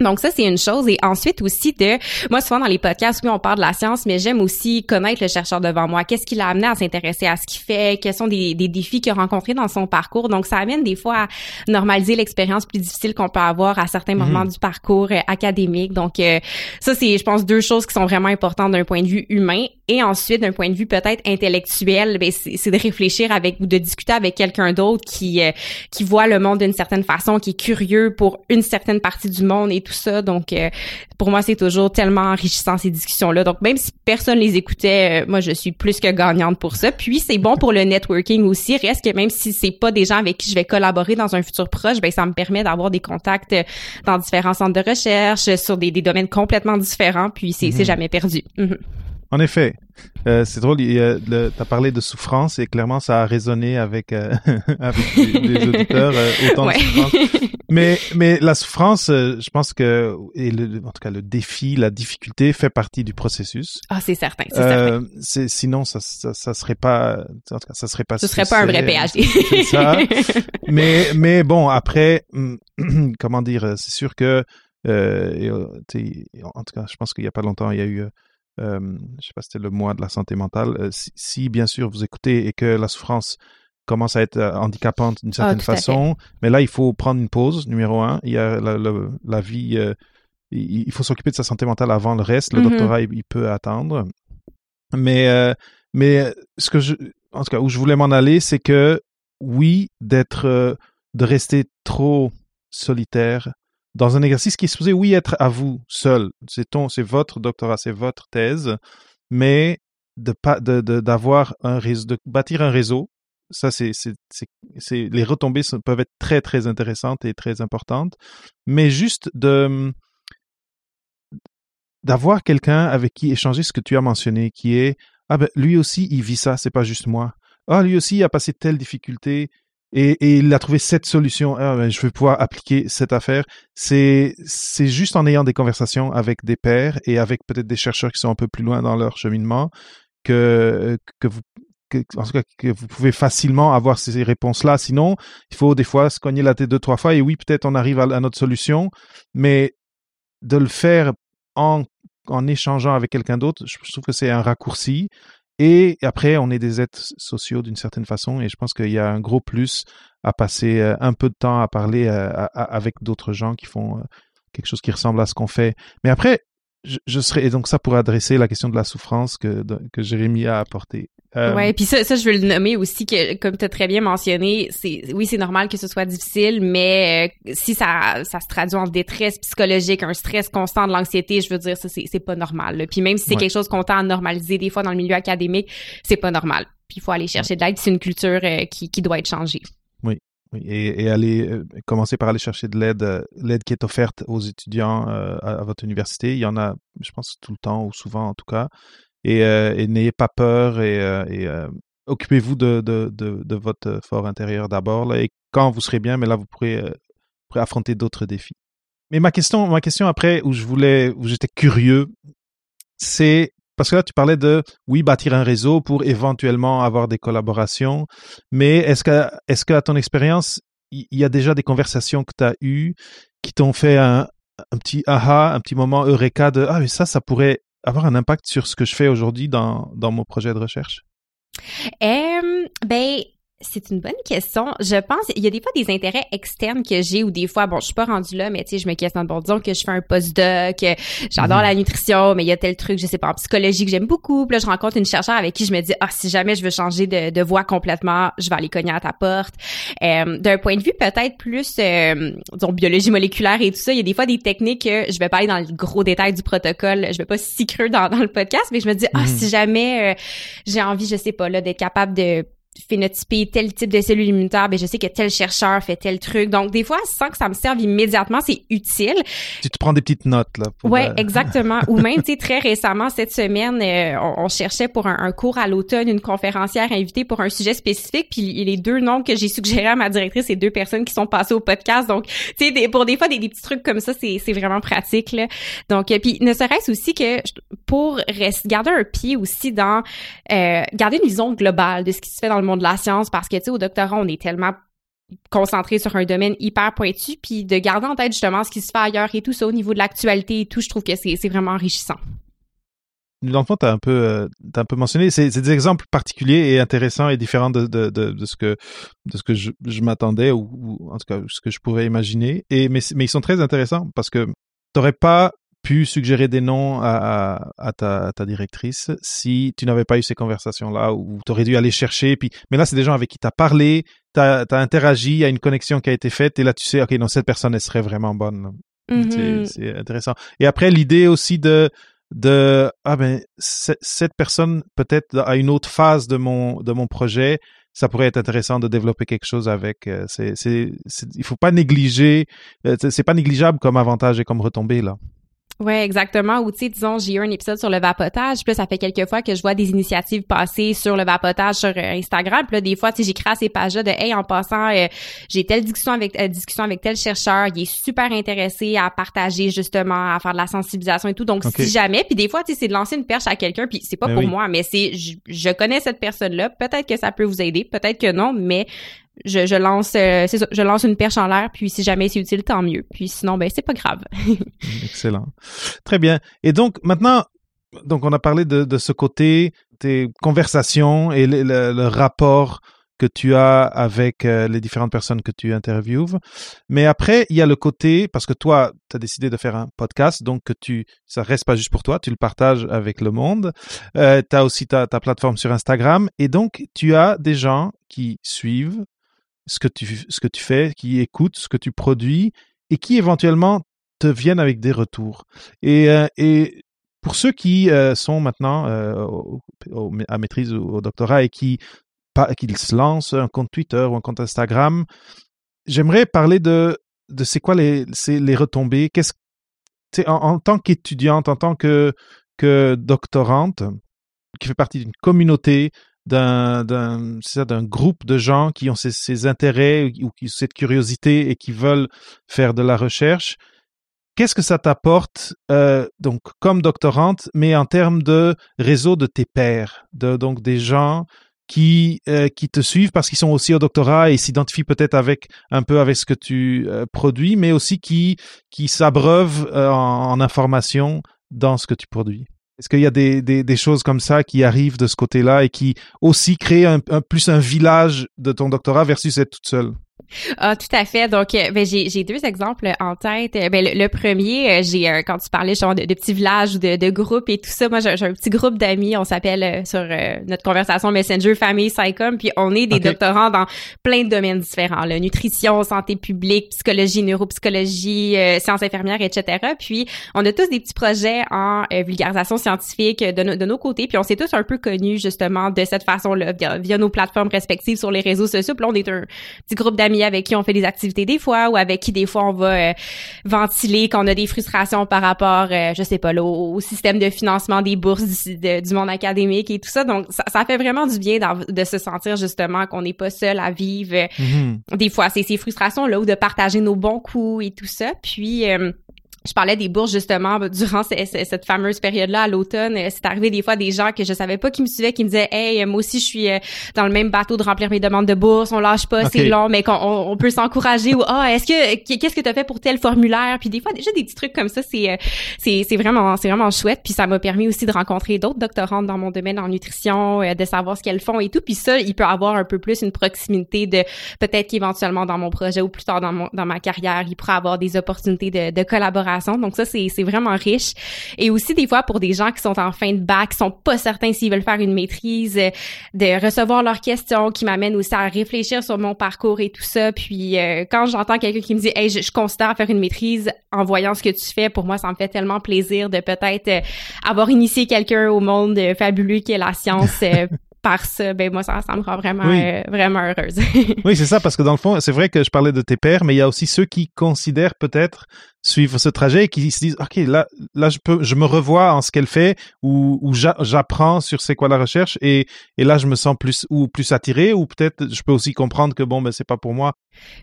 Donc ça c'est une chose. Et ensuite aussi de moi souvent dans les podcasts oui on parle de la science mais j'aime aussi connaître le chercheur devant moi. Qu'est-ce qui l'a amené à s'intéresser à ce qu'il fait? Quels sont des, des défis qu'il a rencontrés dans son parcours? Donc ça amène des fois à normaliser l'expérience plus difficile qu'on peut avoir à certains moments du parcours euh, académique. Donc euh, ça c'est je pense deux choses qui sont vraiment importantes d'un point de vue humain et ensuite d'un point de vue peut-être intellectuel ben c'est de réfléchir avec ou de discuter avec quelqu'un d'autre qui euh, qui voit le monde d'une certaine façon qui est curieux pour une certaine partie du monde et tout ça. Donc, euh, pour moi, c'est toujours tellement enrichissant ces discussions-là. Donc, même si personne les écoutait, euh, moi, je suis plus que gagnante pour ça. Puis, c'est bon pour le networking aussi. Reste que même si c'est pas des gens avec qui je vais collaborer dans un futur proche, ben ça me permet d'avoir des contacts euh, dans différents centres de recherche sur des, des domaines complètement différents. Puis, c'est c'est jamais perdu. Mhm. En effet, euh, c'est drôle. Tu as parlé de souffrance et clairement ça a résonné avec euh, avec les, les auditeurs euh, autant Ouais. de souffrance. Mais mais la souffrance, euh, je pense que et le, en tout cas le défi, la difficulté fait partie du processus. Ah, c'est certain, c'est certain. Euh, c'est sinon ça, ça ça serait pas en tout cas ça serait pas Ce serait pas un vrai PhD. ça. mais mais bon après comment dire c'est sûr que euh, et, en tout cas je pense qu'il y a pas longtemps il y a eu euh, je sais pas si c'était le mois de la santé mentale. Euh, si, si, bien sûr vous écoutez et que la souffrance commence à être euh, handicapante d'une certaine Ah, à façon mais là il faut prendre une pause numéro un. Il y a la, la, la vie euh, il, il faut s'occuper de sa santé mentale avant le reste. Le Mhm. doctorat il, il peut attendre. Mais mais ce que je en tout cas où je voulais m'en aller c'est que oui d'être de rester trop solitaire dans un exercice qui est supposé oui être à vous seul. C'est ton c'est votre doctorat c'est votre thèse mais de pas de d'avoir un réseau de bâtir un réseau ça c'est c'est c'est les retombées peuvent être très très intéressantes et très importantes. Mais juste de d'avoir quelqu'un avec qui échanger ce que tu as mentionné qui est ah ben lui aussi il vit ça c'est pas juste moi. Ah lui aussi il a passé telle difficulté et, il a trouvé cette solution ah ben je vais pouvoir appliquer cette affaire c'est c'est juste en ayant des conversations avec des pairs et avec peut-être des chercheurs qui sont un peu plus loin dans leur cheminement que que vous que, vous pouvez facilement avoir ces réponses-là. Sinon, il faut des fois se cogner la tête deux, trois fois et oui, peut-être on arrive à, à notre solution, mais de le faire en, en échangeant avec quelqu'un d'autre, je trouve que c'est un raccourci. Et après, on est des êtres sociaux d'une certaine façon, et je pense qu'il y a un gros plus à passer euh, un peu de temps à parler euh, avec d'autres gens qui font euh, quelque chose qui ressemble à ce qu'on fait. Mais après, je, je serais et donc ça pour adresser la question de la souffrance que que Jérémy a apporté. Euh, Ouais, puis ça, ça je veux le nommer aussi que comme tu as très bien mentionné, c'est oui c'est normal que ce soit difficile, mais euh, si ça ça se traduit en détresse psychologique, un stress constant, de l'anxiété, je veux dire ça c'est c'est pas normal. là. Puis même si c'est Ouais. quelque chose qu'on tend à normaliser des fois dans le milieu académique, c'est pas normal. Puis il faut aller chercher de l'aide, c'est une culture euh, qui qui doit être changée. Et, et aller euh, commencer par aller chercher de l'aide, euh, l'aide qui est offerte aux étudiants euh, à, votre université. Il y en a, je pense, tout le temps ou souvent en tout cas. Et, euh, et n'ayez pas peur et, euh, et occupez-vous de, de, de, de votre fort intérieur d'abord. Et quand vous serez bien, mais là vous pourrez, pourrez affronter d'autres défis. Mais ma question, ma question après où je voulais, où j'étais curieux, c'est parce que là tu parlais de oui bâtir un réseau pour éventuellement avoir des collaborations. Mais est-ce que, est-ce que à ton expérience, il y, a déjà des conversations que tu as eues qui t'ont fait un, un petit aha, un petit moment eureka de ah mais ça, ça pourrait avoir un impact sur ce que je fais aujourd'hui dans, dans mon projet de recherche? Euh, ben, c'est une bonne question. Je pense, il y a des fois des intérêts externes que j'ai ou des fois, bon, je suis pas rendue là, mais tu sais, je me questionne, bon, disons que je fais un postdoc, j'adore mhm. la nutrition, mais il y a tel truc, je sais pas, en psychologie que j'aime beaucoup. Puis là, je rencontre une chercheure avec qui je me dis, ah, si jamais je veux changer de, de voie complètement, je vais aller cogner à ta porte. Euh, D'un point de vue peut-être plus, euh, disons, biologie moléculaire et tout ça, il y a des fois des techniques que je vais pas aller dans le gros détail du protocole, je vais pas si creux dans, dans le podcast, mais je me dis, ah, mhm. si jamais euh, j'ai envie, je sais pas, là, d'être capable de phénotyper tel type de cellules immunitaires, ben je sais que tel chercheur fait tel truc. Donc des fois, sans que ça me serve immédiatement, c'est utile. Tu te prends des petites notes là. Pour ouais, exactement. Ou même, tu sais, très récemment cette semaine, euh, on, cherchait pour un, cours à l'automne une conférencière invitée pour un sujet spécifique. Puis les deux noms que j'ai suggérés à ma directrice, c'est deux personnes qui sont passées au podcast. Donc, tu sais, pour des fois des, petits trucs comme ça, c'est c'est vraiment pratique là. Donc, euh, puis ne serait-ce aussi que pour garder un pied aussi dans euh, garder une vision globale de ce qui se fait dans le monde de la science parce que, tu sais, au doctorat, on est tellement concentré sur un domaine hyper pointu, puis de garder en tête justement ce qui se fait ailleurs et tout ça au niveau de l'actualité et tout, je trouve que c'est vraiment enrichissant. Dans le fond, tu as, euh, un peu mentionné, c'est des exemples particuliers et intéressants et différents de, de, de, ce que, de ce que je, je m'attendais ou, en tout cas ce que je pourrais imaginer. Et, mais, mais ils sont très intéressants parce que tu n'aurais pas pu suggérer des noms à, à, ta, ta, directrice si tu n'avais pas eu ces conversations-là ou tu aurais dû aller chercher. Puis, mais là, c'est des gens avec qui tu as parlé, tu as, interagi, il y a une connexion qui a été faite et là, tu sais, OK, non, cette personne, elle serait vraiment bonne. Mm-hmm. C'est intéressant. Et après, l'idée aussi de de ah ben cette personne peut-être à une autre phase de mon de mon projet ça pourrait être intéressant de développer quelque chose avec euh, c'est c'est il faut pas négliger euh, c'est pas négligeable comme avantage et comme retombée là Ouais, exactement. Ou tu sais, disons, j'ai eu un épisode sur le vapotage, puis là, ça fait quelques fois que je vois des initiatives passer sur le vapotage sur euh, Instagram. Puis là, des fois, tu sais, j'écris à ces pages-là de Hey, en passant, euh, j'ai telle discussion avec euh, discussion avec tel chercheur, il est super intéressé à partager justement, à faire de la sensibilisation et tout. Donc, si jamais, puis des fois, tu sais, c'est de lancer une perche à quelqu'un, puis c'est pas ben pour moi, mais c'est je connais cette personne-là. Peut-être que ça peut vous aider, peut-être que non, mais je, je lance euh, je lance une perche en l'air puis si jamais c'est utile tant mieux. Puis sinon ben c'est pas grave. Excellent. Très bien. Et donc maintenant donc on a parlé de, de ce côté tes conversations et le, le, rapport que tu as avec euh, les différentes personnes que tu interviews. Mais après, il y a le côté, parce que toi, tu as décidé de faire un podcast, donc que tu, ça reste pas juste pour toi, tu le partages avec le monde. Euh, tu as aussi ta, ta plateforme sur Instagram, et donc tu as des gens qui suivent ce que tu, ce que tu fais, qui écoutent ce que tu produis et qui éventuellement te viennent avec des retours. Et, euh, et pour ceux qui euh, sont maintenant euh, à maîtrise ou au doctorat et qui, qui se lancent un compte Twitter ou un compte Instagram, j'aimerais parler de, de c'est quoi les, les retombées. Qu'est-ce, en, en tant qu'étudiante, en tant que, que doctorante, qui fait partie d'une communauté d'un d'un groupe de gens qui ont ces, ces intérêts ou qui cette curiosité et qui veulent faire de la recherche. Qu'est-ce que ça t'apporte euh, donc comme doctorante, mais en termes de réseau de tes pairs, de donc des gens qui euh, qui te suivent parce qu'ils sont aussi au doctorat et s'identifient peut-être avec un peu avec ce que tu euh, produis, mais aussi qui qui s'abreuvent euh, en, en information dans ce que tu produis? Est-ce qu'il y a des, des, choses comme ça qui arrivent de ce côté-là et qui aussi créent un, un, plus un village de ton doctorat versus être toute seule? Ah, tout à fait. Donc, euh, ben, j'ai, j'ai deux exemples en tête. Euh, ben, le, premier, euh, j'ai quand tu parlais genre de, de petits villages ou de, de groupes et tout ça, moi j'ai, un petit groupe d'amis. On s'appelle sur notre conversation Messenger Famille Psychom, puis on est des doctorants dans plein de domaines différents, là, nutrition, santé publique, psychologie, neuropsychologie, sciences infirmières, etc. Puis on a tous des petits projets en vulgarisation scientifique de, de, nos côtés, puis on s'est tous un peu connus justement de cette façon-là via, via nos plateformes respectives sur les réseaux sociaux. Puis là, on est un petit groupe d'amis avec qui on fait des activités des fois ou avec qui des fois on va euh, ventiler qu'on a des frustrations par rapport, euh, je sais pas, au, système de financement des bourses du, monde académique et tout ça. Donc, ça, fait vraiment du bien de se sentir justement qu'on n'est pas seul à vivre mm-hmm. des fois c'est ces frustrations-là ou de partager nos bons coups et tout ça. Puis... Euh, je parlais des bourses justement durant cette fameuse période-là à l'automne. Euh, c'est arrivé des fois des gens que je savais pas qui me suivaient qui me disaient "Hey, moi aussi je suis euh, dans le même bateau de remplir mes demandes de bourse, on lâche pas, c'est long, mais qu'on on, peut s'encourager ou ah est-ce que qu'est-ce que tu as fait pour tel formulaire? Puis des fois déjà des petits trucs comme ça, c'est euh, c'est c'est vraiment c'est vraiment chouette. Puis ça m'a permis aussi de rencontrer d'autres doctorantes dans mon domaine en nutrition, de savoir ce qu'elles font et tout. Puis ça, il peut avoir un peu plus une proximité de peut-être qu'éventuellement dans mon projet ou plus tard dans mon dans ma carrière, il pourrait avoir des opportunités de, de collaboration donc ça, c'est vraiment riche. Et aussi, des fois, pour des gens qui sont en fin de bac, qui sont pas certains s'ils veulent faire une maîtrise, euh, de recevoir leurs questions, qui m'amènent aussi à réfléchir sur mon parcours et tout ça. Puis euh, quand j'entends quelqu'un qui me dit « Hey, je, considère faire une maîtrise en voyant ce que tu fais, pour moi, ça me fait tellement plaisir de peut-être euh, avoir initié quelqu'un au monde fabuleux qui est la science par ça, ben moi ça, ça me rend vraiment vraiment heureuse. oui, c'est ça parce que dans le fond, c'est vrai que je parlais de tes pères, mais il y a aussi ceux qui considèrent peut-être suivre ce trajet et qui se disent ok là là je peux je me revois en ce qu'elle fait ou, ou j'apprends sur c'est quoi la recherche et, et là je me sens plus ou plus attiré ou peut-être je peux aussi comprendre que bon ben c'est pas pour moi.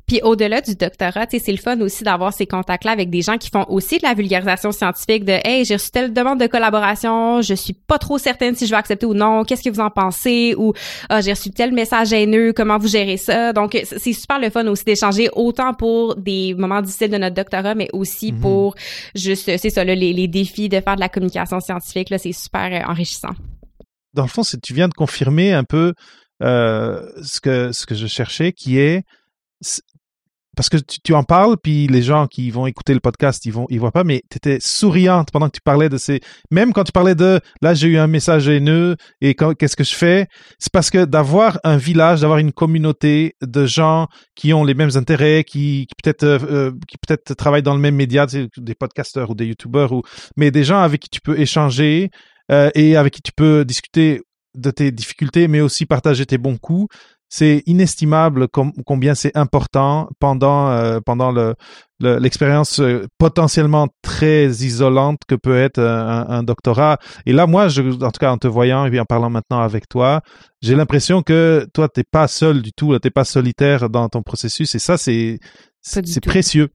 Puis au-delà du doctorat c'est le fun aussi d'avoir ces contacts là avec des gens qui font aussi de la vulgarisation scientifique de hey j'ai reçu telle demande de collaboration je suis pas trop certaine si je vais accepter ou non qu'est-ce que vous en pensez ou ah, j'ai reçu tel message haineux comment vous gérez ça? Donc c'est super le fun aussi d'échanger autant pour des moments difficiles de notre doctorat mais aussi Mhm. pour juste, c'est ça, les, défis de faire de la communication scientifique, là, c'est super euh, enrichissant. Dans le fond, tu viens de confirmer un peu euh, ce, que, ce que je cherchais, qui est parce que tu, en parles, puis les gens qui vont écouter le podcast, ils vont, ils voient pas, mais tu étais souriante pendant que tu parlais de ces, même quand tu parlais de, là, j'ai eu un message haineux et qu'est-ce que je fais? C'est parce que d'avoir un village, d'avoir une communauté de gens qui ont les mêmes intérêts, qui, qui peut-être, euh, euh, qui peut-être travaillent dans le même média, des podcasteurs ou des youtubeurs ou, mais des gens avec qui tu peux échanger, euh, et avec qui tu peux discuter de tes difficultés, mais aussi partager tes bons coups c'est inestimable combien c'est important pendant euh, pendant le l'expérience euh, potentiellement très isolante que peut être un, doctorat. Et là, moi, je, en tout cas, en te voyant et en parlant maintenant avec toi, j'ai l'impression que toi, t'es pas seul du tout, t'es pas solitaire dans ton processus. Et ça, c'est c'est précieux.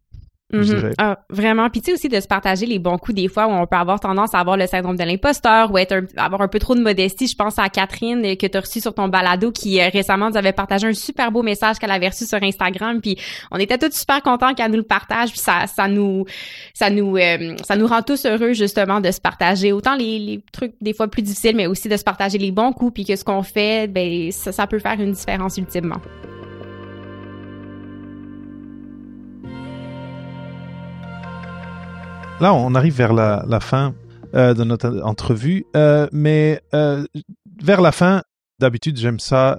Mm-hmm. Ah, vraiment. Puis tu sais aussi de se partager les bons coups des fois où on peut avoir tendance à avoir le syndrome de l'imposteur ou être avoir un peu trop de modestie. Je pense à Catherine que tu as reçu sur ton balado qui euh, récemment nous avait partagé un super beau message qu'elle avait reçu sur Instagram. Puis on était tous super contents qu'elle nous le partage. Puis ça, ça nous, ça nous, euh, ça nous rend tous heureux justement de se partager autant les, les, trucs des fois plus difficiles, mais aussi de se partager les bons coups. Puis que ce qu'on fait, ben ça, ça peut faire une différence ultimement. Là, on arrive vers la, fin euh, de notre entrevue, euh, mais euh, vers la fin, d'habitude, j'aime ça,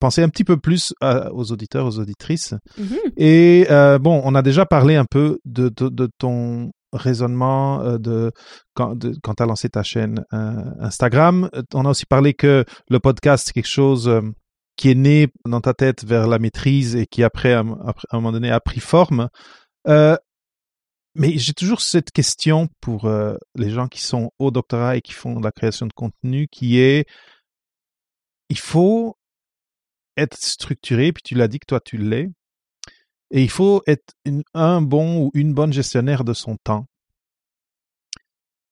penser un petit peu plus aux auditeurs, aux auditrices. Mm-hmm. Et bon, on a déjà parlé un peu de, ton raisonnement de quand, tu as lancé ta chaîne Instagram. On a aussi parlé que le podcast, c'est quelque chose qui est né dans ta tête vers la maîtrise et qui après, à, un moment donné, a pris forme. Mais j'ai toujours cette question pour euh, les gens qui sont au doctorat et qui font de la création de contenu, qui est, il faut être structuré, puis tu l'as dit que toi tu l'es, et il faut être un bon ou une bonne gestionnaire de son temps.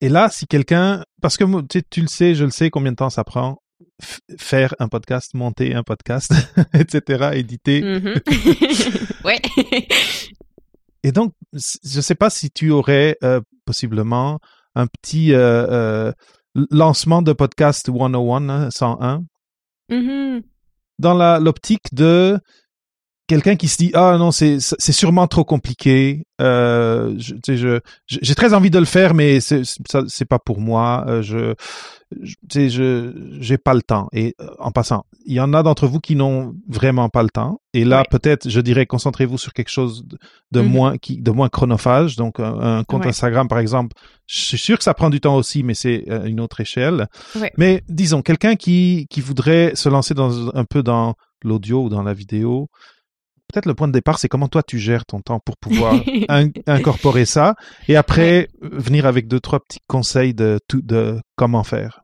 Et là, si quelqu'un, parce que tu, tu le sais, je le sais, combien de temps ça prend, faire un podcast, monter un podcast, etc., éditer. Mm-hmm. ouais. Et donc, je ne sais pas si tu aurais euh, possiblement un petit euh, euh, lancement de podcast 101, 101, mm-hmm. dans l'optique de quelqu'un qui se dit ah non c'est c'est sûrement trop compliqué euh, je j'ai très envie de le faire mais c'est c'est pas pour moi euh, je sais je j'ai pas le temps. Et euh, en passant il y en a d'entre vous qui n'ont vraiment pas le temps. Et là peut-être je dirais concentrez-vous sur quelque chose de, mm-hmm. moins qui de moins chronophage. Donc un, compte Instagram par exemple je suis sûr que ça prend du temps aussi mais c'est une autre échelle. Mais disons quelqu'un qui qui voudrait se lancer dans un peu dans l'audio ou dans la vidéo peut-être le point de départ, c'est comment toi tu gères ton temps pour pouvoir incorporer ça et après venir avec deux, trois petits conseils de, tout, de comment faire?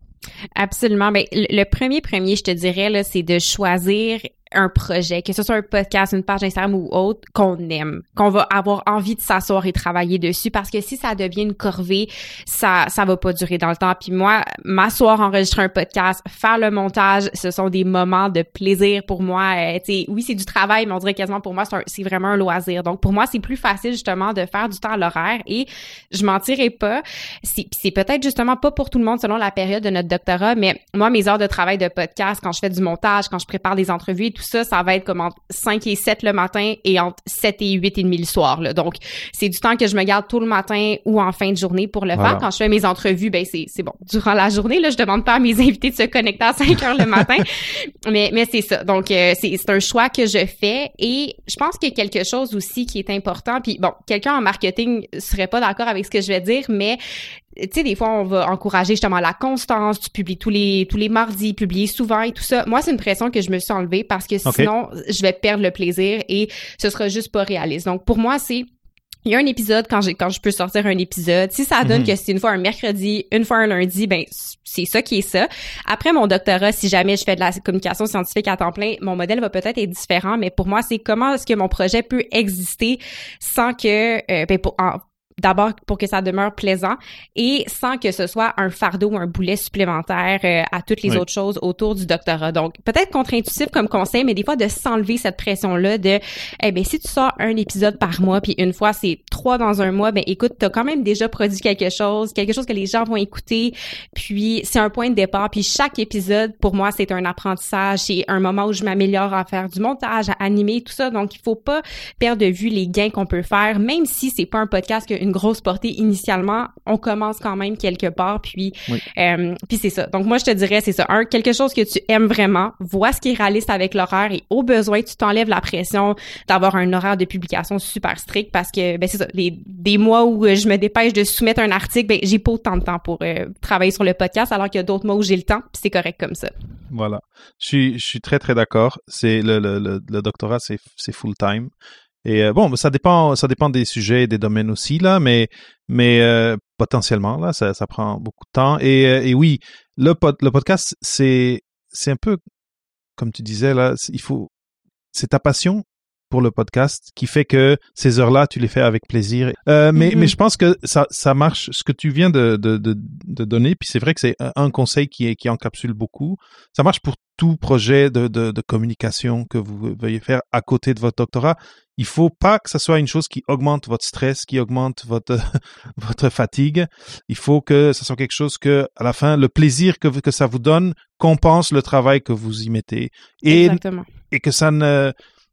Absolument. Mais ben, le premier premier, je te dirais, là, c'est de choisir un projet, que ce soit un podcast, une page Instagram ou autre, qu'on aime, qu'on va avoir envie de s'asseoir et travailler dessus parce que si ça devient une corvée, ça ça va pas durer dans le temps. Puis moi, m'asseoir, enregistrer un podcast, faire le montage, ce sont des moments de plaisir pour moi. Euh, oui, c'est du travail, mais on dirait quasiment pour moi, c'est vraiment un loisir. Donc pour moi, c'est plus facile justement de faire du temps à l'horaire et je m'en tirerai pas. C'est peut-être justement pas pour tout le monde selon la période de notre doctorat, mais moi, mes heures de travail de podcast, quand je fais du montage, quand je prépare des entrevues, tout ça, ça va être comme entre 5 et 7 le matin et entre 7 et 8 et demi le soir. Là. Donc, c'est du temps que je me garde tout le matin ou en fin de journée pour le faire. Quand je fais mes entrevues, ben c'est, c'est bon. Durant la journée, là, je demande pas à mes invités de se connecter à 5 heures le matin. mais, mais c'est ça. Donc, euh, c'est, c'est un choix que je fais et je pense qu'il y a quelque chose aussi qui est important. Puis bon, quelqu'un en marketing serait pas d'accord avec ce que je vais dire, mais tu sais, des fois, on va encourager justement la constance, tu publies tous les, tous les mardis, publier souvent et tout ça. Moi, c'est une pression que je me suis enlevée parce que sinon, je vais perdre le plaisir et ce sera juste pas réaliste. Donc, pour moi, c'est il y a un épisode quand j'ai quand je peux sortir un épisode. Si ça donne mhm. que c'est une fois un mercredi, une fois un lundi, ben c'est ça qui est ça. Après mon doctorat, si jamais je fais de la communication scientifique à temps plein, mon modèle va peut-être être différent, mais pour moi, c'est comment est-ce que mon projet peut exister sans que euh, ben, pour, d'abord pour que ça demeure plaisant et sans que ce soit un fardeau ou un boulet supplémentaire euh, à toutes les autres choses autour du doctorat. Donc, peut-être contre-intuitif comme conseil, mais des fois de s'enlever cette pression-là de, eh ben si tu sors un épisode par mois, puis une fois c'est trois dans un mois, ben écoute, t'as quand même déjà produit quelque chose, quelque chose que les gens vont écouter, puis c'est un point de départ, puis chaque épisode, pour moi, c'est un apprentissage, c'est un moment où je m'améliore à faire du montage, à animer, tout ça. Donc, il faut pas perdre de vue les gains qu'on peut faire, même si c'est pas un podcast que une grosse portée initialement, on commence quand même quelque part. Puis, euh, puis c'est ça. Donc moi, je te dirais, c'est ça. Un, quelque chose que tu aimes vraiment, vois ce qui est réaliste avec l'horaire et au besoin, tu t'enlèves la pression d'avoir un horaire de publication super strict parce que, ben c'est ça, les, des mois où je me dépêche de soumettre un article, ben j'ai pas autant de temps pour euh, travailler sur le podcast alors qu'il y a d'autres mois où j'ai le temps, puis c'est correct comme ça. Voilà. Je suis, je suis très, très d'accord. C'est le, le, le, le doctorat, c'est full time. Et euh, bon, ça dépend, ça dépend des sujets, des domaines aussi là, mais mais euh, potentiellement là, ça, ça prend beaucoup de temps. Et, euh, et oui, le pod, le podcast, c'est c'est un peu comme tu disais là, il faut, c'est ta passion pour le podcast qui fait que ces heures-là, tu les fais avec plaisir. Euh, mais, mais mm-hmm. je pense que ça, ça marche. Ce que tu viens de, de, de, de donner, puis c'est vrai que c'est un conseil qui, est, qui encapsule beaucoup. Ça marche pour tout projet de, de, de communication que vous veuillez faire à côté de votre doctorat il faut pas que ça soit une chose qui augmente votre stress, qui augmente votre votre fatigue. Il faut que ça soit quelque chose que, à la fin, le plaisir que que ça vous donne compense le travail que vous y mettez et Exactement. et que ça ne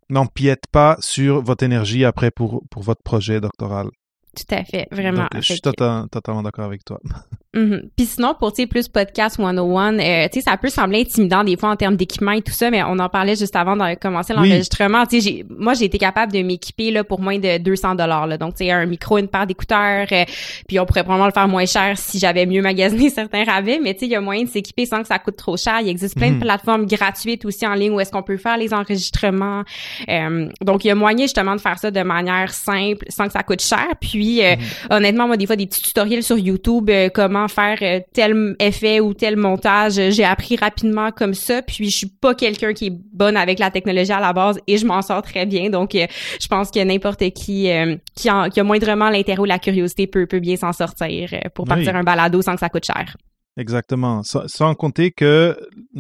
n'empiète pas sur votre énergie après pour pour votre projet doctoral. Tout à fait, vraiment. je suis totalement d'accord avec toi. Mm Puis sinon, pour plus podcast 101, euh, tu sais, ça peut sembler intimidant des fois en termes d'équipement et tout ça, mais on en parlait juste avant de commencer l'enregistrement. Tu sais, moi, j'ai été capable de m'équiper là pour moins de 200 dollars. Donc, tu sais, un micro, une paire d'écouteurs, euh, puis on pourrait probablement le faire moins cher si j'avais mieux magasiné certains rabais. Mais tu sais, il y a moyen de s'équiper sans que ça coûte trop cher. Il existe plein de mhm. plateformes gratuites aussi en ligne où est-ce qu'on peut faire les enregistrements. Euh, donc, il y a moyen justement de faire ça de manière simple, sans que ça coûte cher. Puis, euh, mhm. honnêtement, moi, des fois, des petits tutoriels sur YouTube, comment faire euh, tel effet ou tel montage. J'ai appris rapidement comme ça, puis je suis pas quelqu'un qui est bonne avec la technologie à la base et je m'en sors très bien. Donc, euh, je pense que n'importe qui euh, qui, a moindrement l'intérêt ou la curiosité peut, peut bien s'en sortir pour partir un balado sans que ça coûte cher. Exactement. Sans, compter que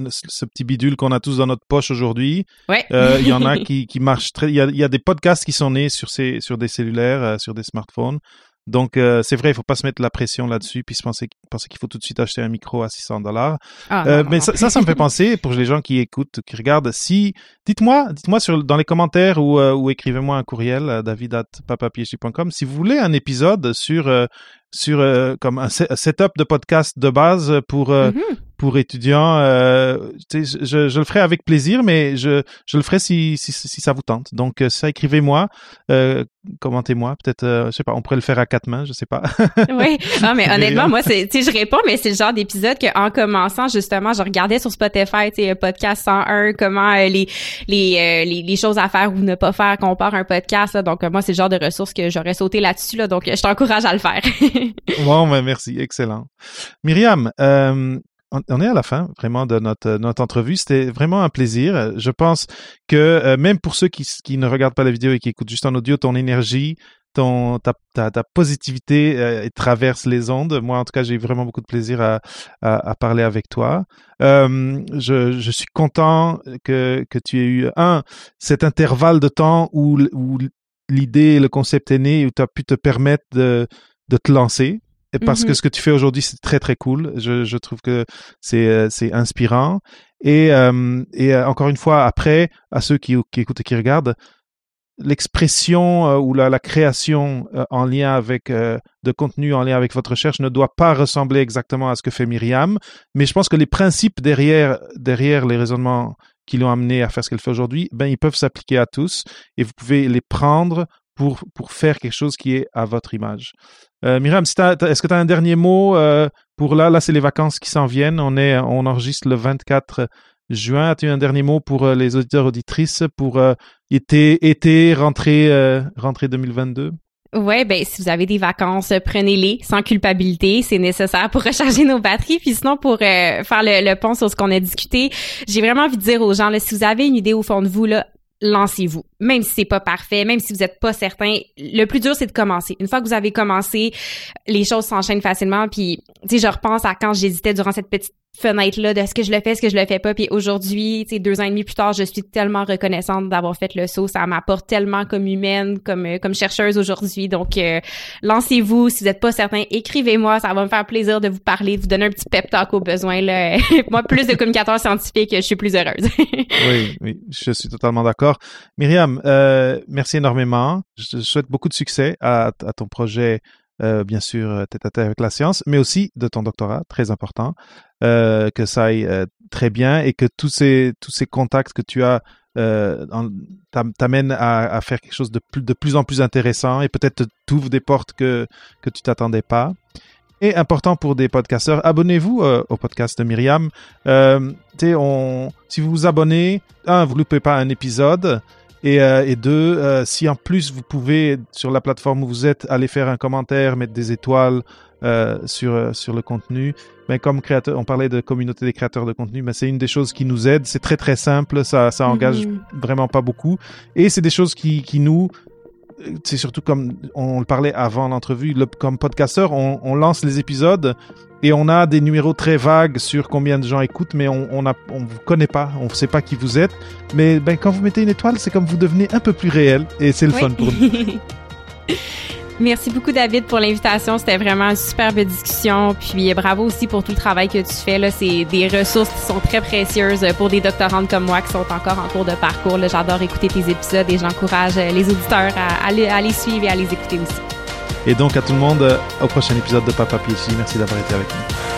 ce petit bidule qu'on a tous dans notre poche aujourd'hui, il y en a qui, qui marchent très. Il y a, y a, des podcasts qui sont nés sur ces sur des cellulaires, sur des smartphones. Donc, euh, c'est vrai, il faut pas se mettre la pression là-dessus, puis se penser, penser qu'il faut tout de suite acheter un micro à 600 dollars. Ah, euh, mais Ça, ça, me fait penser, pour les gens qui écoutent, qui regardent, si, dites-moi, dites-moi sur, dans les commentaires ou, euh, ou écrivez-moi un courriel à david.papaphd.com si vous voulez un épisode sur, sur comme un, setup de podcast de base pour, mm-hmm pour étudiants, euh, je, je, le ferai avec plaisir, mais je, je le ferai si, si, si ça vous tente. Donc, euh, ça, écrivez-moi, euh, commentez-moi. Peut-être, euh, je sais pas, on pourrait le faire à quatre mains, je sais pas. oui, non, mais honnêtement, moi, c'est, je réponds, mais c'est le genre d'épisode qu'en commençant, justement, je regardais sur Spotify, tu sais, podcast 101, comment euh, les, les, les, les, choses à faire ou ne pas faire qu'on part un podcast. donc, moi, c'est le genre de ressources que j'aurais sauté là-dessus. Là, donc, je t'encourage à le faire. bon, ben, merci, excellent. Myriam, on est à la fin vraiment de notre, notre entrevue. C'était vraiment un plaisir. Je pense que euh, même pour ceux qui, qui ne regardent pas la vidéo et qui écoutent juste en audio, ton énergie, ton, ta, ta, positivité euh, traverse les ondes. Moi, en tout cas, j'ai vraiment beaucoup de plaisir à, à, parler avec toi. Euh, je, je suis content que, que tu aies eu, un, cet intervalle de temps où, où l'idée, le concept est né, où tu as pu te permettre de, de te lancer. Parce que Mhm. ce que tu fais aujourd'hui, c'est très très cool. Je, je trouve que c'est euh, c'est inspirant. Et, euh, et euh, encore une fois, après, à ceux qui, qui écoutent et qui regardent, l'expression euh, ou la, la création euh, en lien avec euh, de contenu en lien avec votre recherche ne doit pas ressembler exactement à ce que fait Myriam, mais je pense que les principes derrière derrière les raisonnements qui l'ont amené à faire ce qu'elle fait aujourd'hui, ben ils peuvent s'appliquer à tous et vous pouvez les prendre pour pour faire quelque chose qui est à votre image. Euh, Myriam, si est-ce que tu as un dernier mot euh, pour là? Là, c'est les vacances qui s'en viennent. On est on enregistre le 24 juin. As-tu un dernier mot pour euh, les auditeurs auditrices pour euh, été été rentrée euh, rentrée 2022 Ouais, ben si vous avez des vacances, prenez-les sans culpabilité, c'est nécessaire pour recharger nos batteries. Puis sinon, pour euh, faire le, le pont sur ce qu'on a discuté, j'ai vraiment envie de dire aux gens là, si vous avez une idée au fond de vous là, lancez-vous. Même si c'est pas parfait, même si vous êtes pas certain, le plus dur c'est de commencer. Une fois que vous avez commencé, les choses s'enchaînent facilement. Puis tu sais, je repense à quand j'hésitais durant cette petite fenêtre là de est-ce que je le fais, est-ce que je le fais pas. Puis aujourd'hui, tu deux ans et demi plus tard, je suis tellement reconnaissante d'avoir fait le saut. Ça m'apporte tellement comme humaine, comme euh, comme chercheuse aujourd'hui. Donc euh, lancez-vous. Si vous n'êtes pas certain, écrivez-moi. Ça va me faire plaisir de vous parler, de vous donner un petit pep talk au besoin. Là. Moi, plus de communicateur scientifique, je suis plus heureuse. Oui, oui, je suis totalement d'accord. Myriam, euh, merci énormément. Je te souhaite beaucoup de succès à, à ton projet, euh, bien sûr, euh, tête à tête avec la science, mais aussi de ton doctorat, très important, euh, que ça aille très bien et que tous ces tous ces contacts que tu as en- t'am- t'amènent à, faire quelque chose de plus de plus en plus intéressant et peut-être t'ouvre des portes que que tu t'attendais pas. Et important pour des podcasteurs, abonnez-vous au podcast de Myriam. Si vous vous abonnez, un, vous loupez pas un épisode. Et, euh, et deux, euh, si en plus vous pouvez, sur la plateforme où vous êtes, aller faire un commentaire, mettre des étoiles euh, sur, euh, sur le contenu, ben, comme créateur, on parlait de communauté des créateurs de contenu, mais c'est une des choses qui nous aide. C'est très très simple, ça, ça engage Mhm. vraiment pas beaucoup. Et c'est des choses qui, qui nous, c'est surtout comme on le parlait avant l'entrevue, le- comme podcasteur, on, lance les épisodes et on a des numéros très vagues sur combien de gens écoutent, mais on on vous connaît pas, on ne sait pas qui vous êtes. Mais ben, quand vous mettez une étoile, c'est comme vous devenez un peu plus réel et c'est le fun pour nous. Merci beaucoup David pour l'invitation, c'était vraiment une superbe discussion. Puis euh, bravo aussi pour tout le travail que tu fais c'est des ressources qui sont très précieuses pour des doctorantes comme moi qui sont encore en cours de parcours. J'adore écouter tes épisodes et j'encourage euh, les auditeurs à, à les- à les suivre et à les écouter aussi. Et donc à tout le monde, euh, au prochain épisode de Papa PhD. Merci d'avoir été avec nous.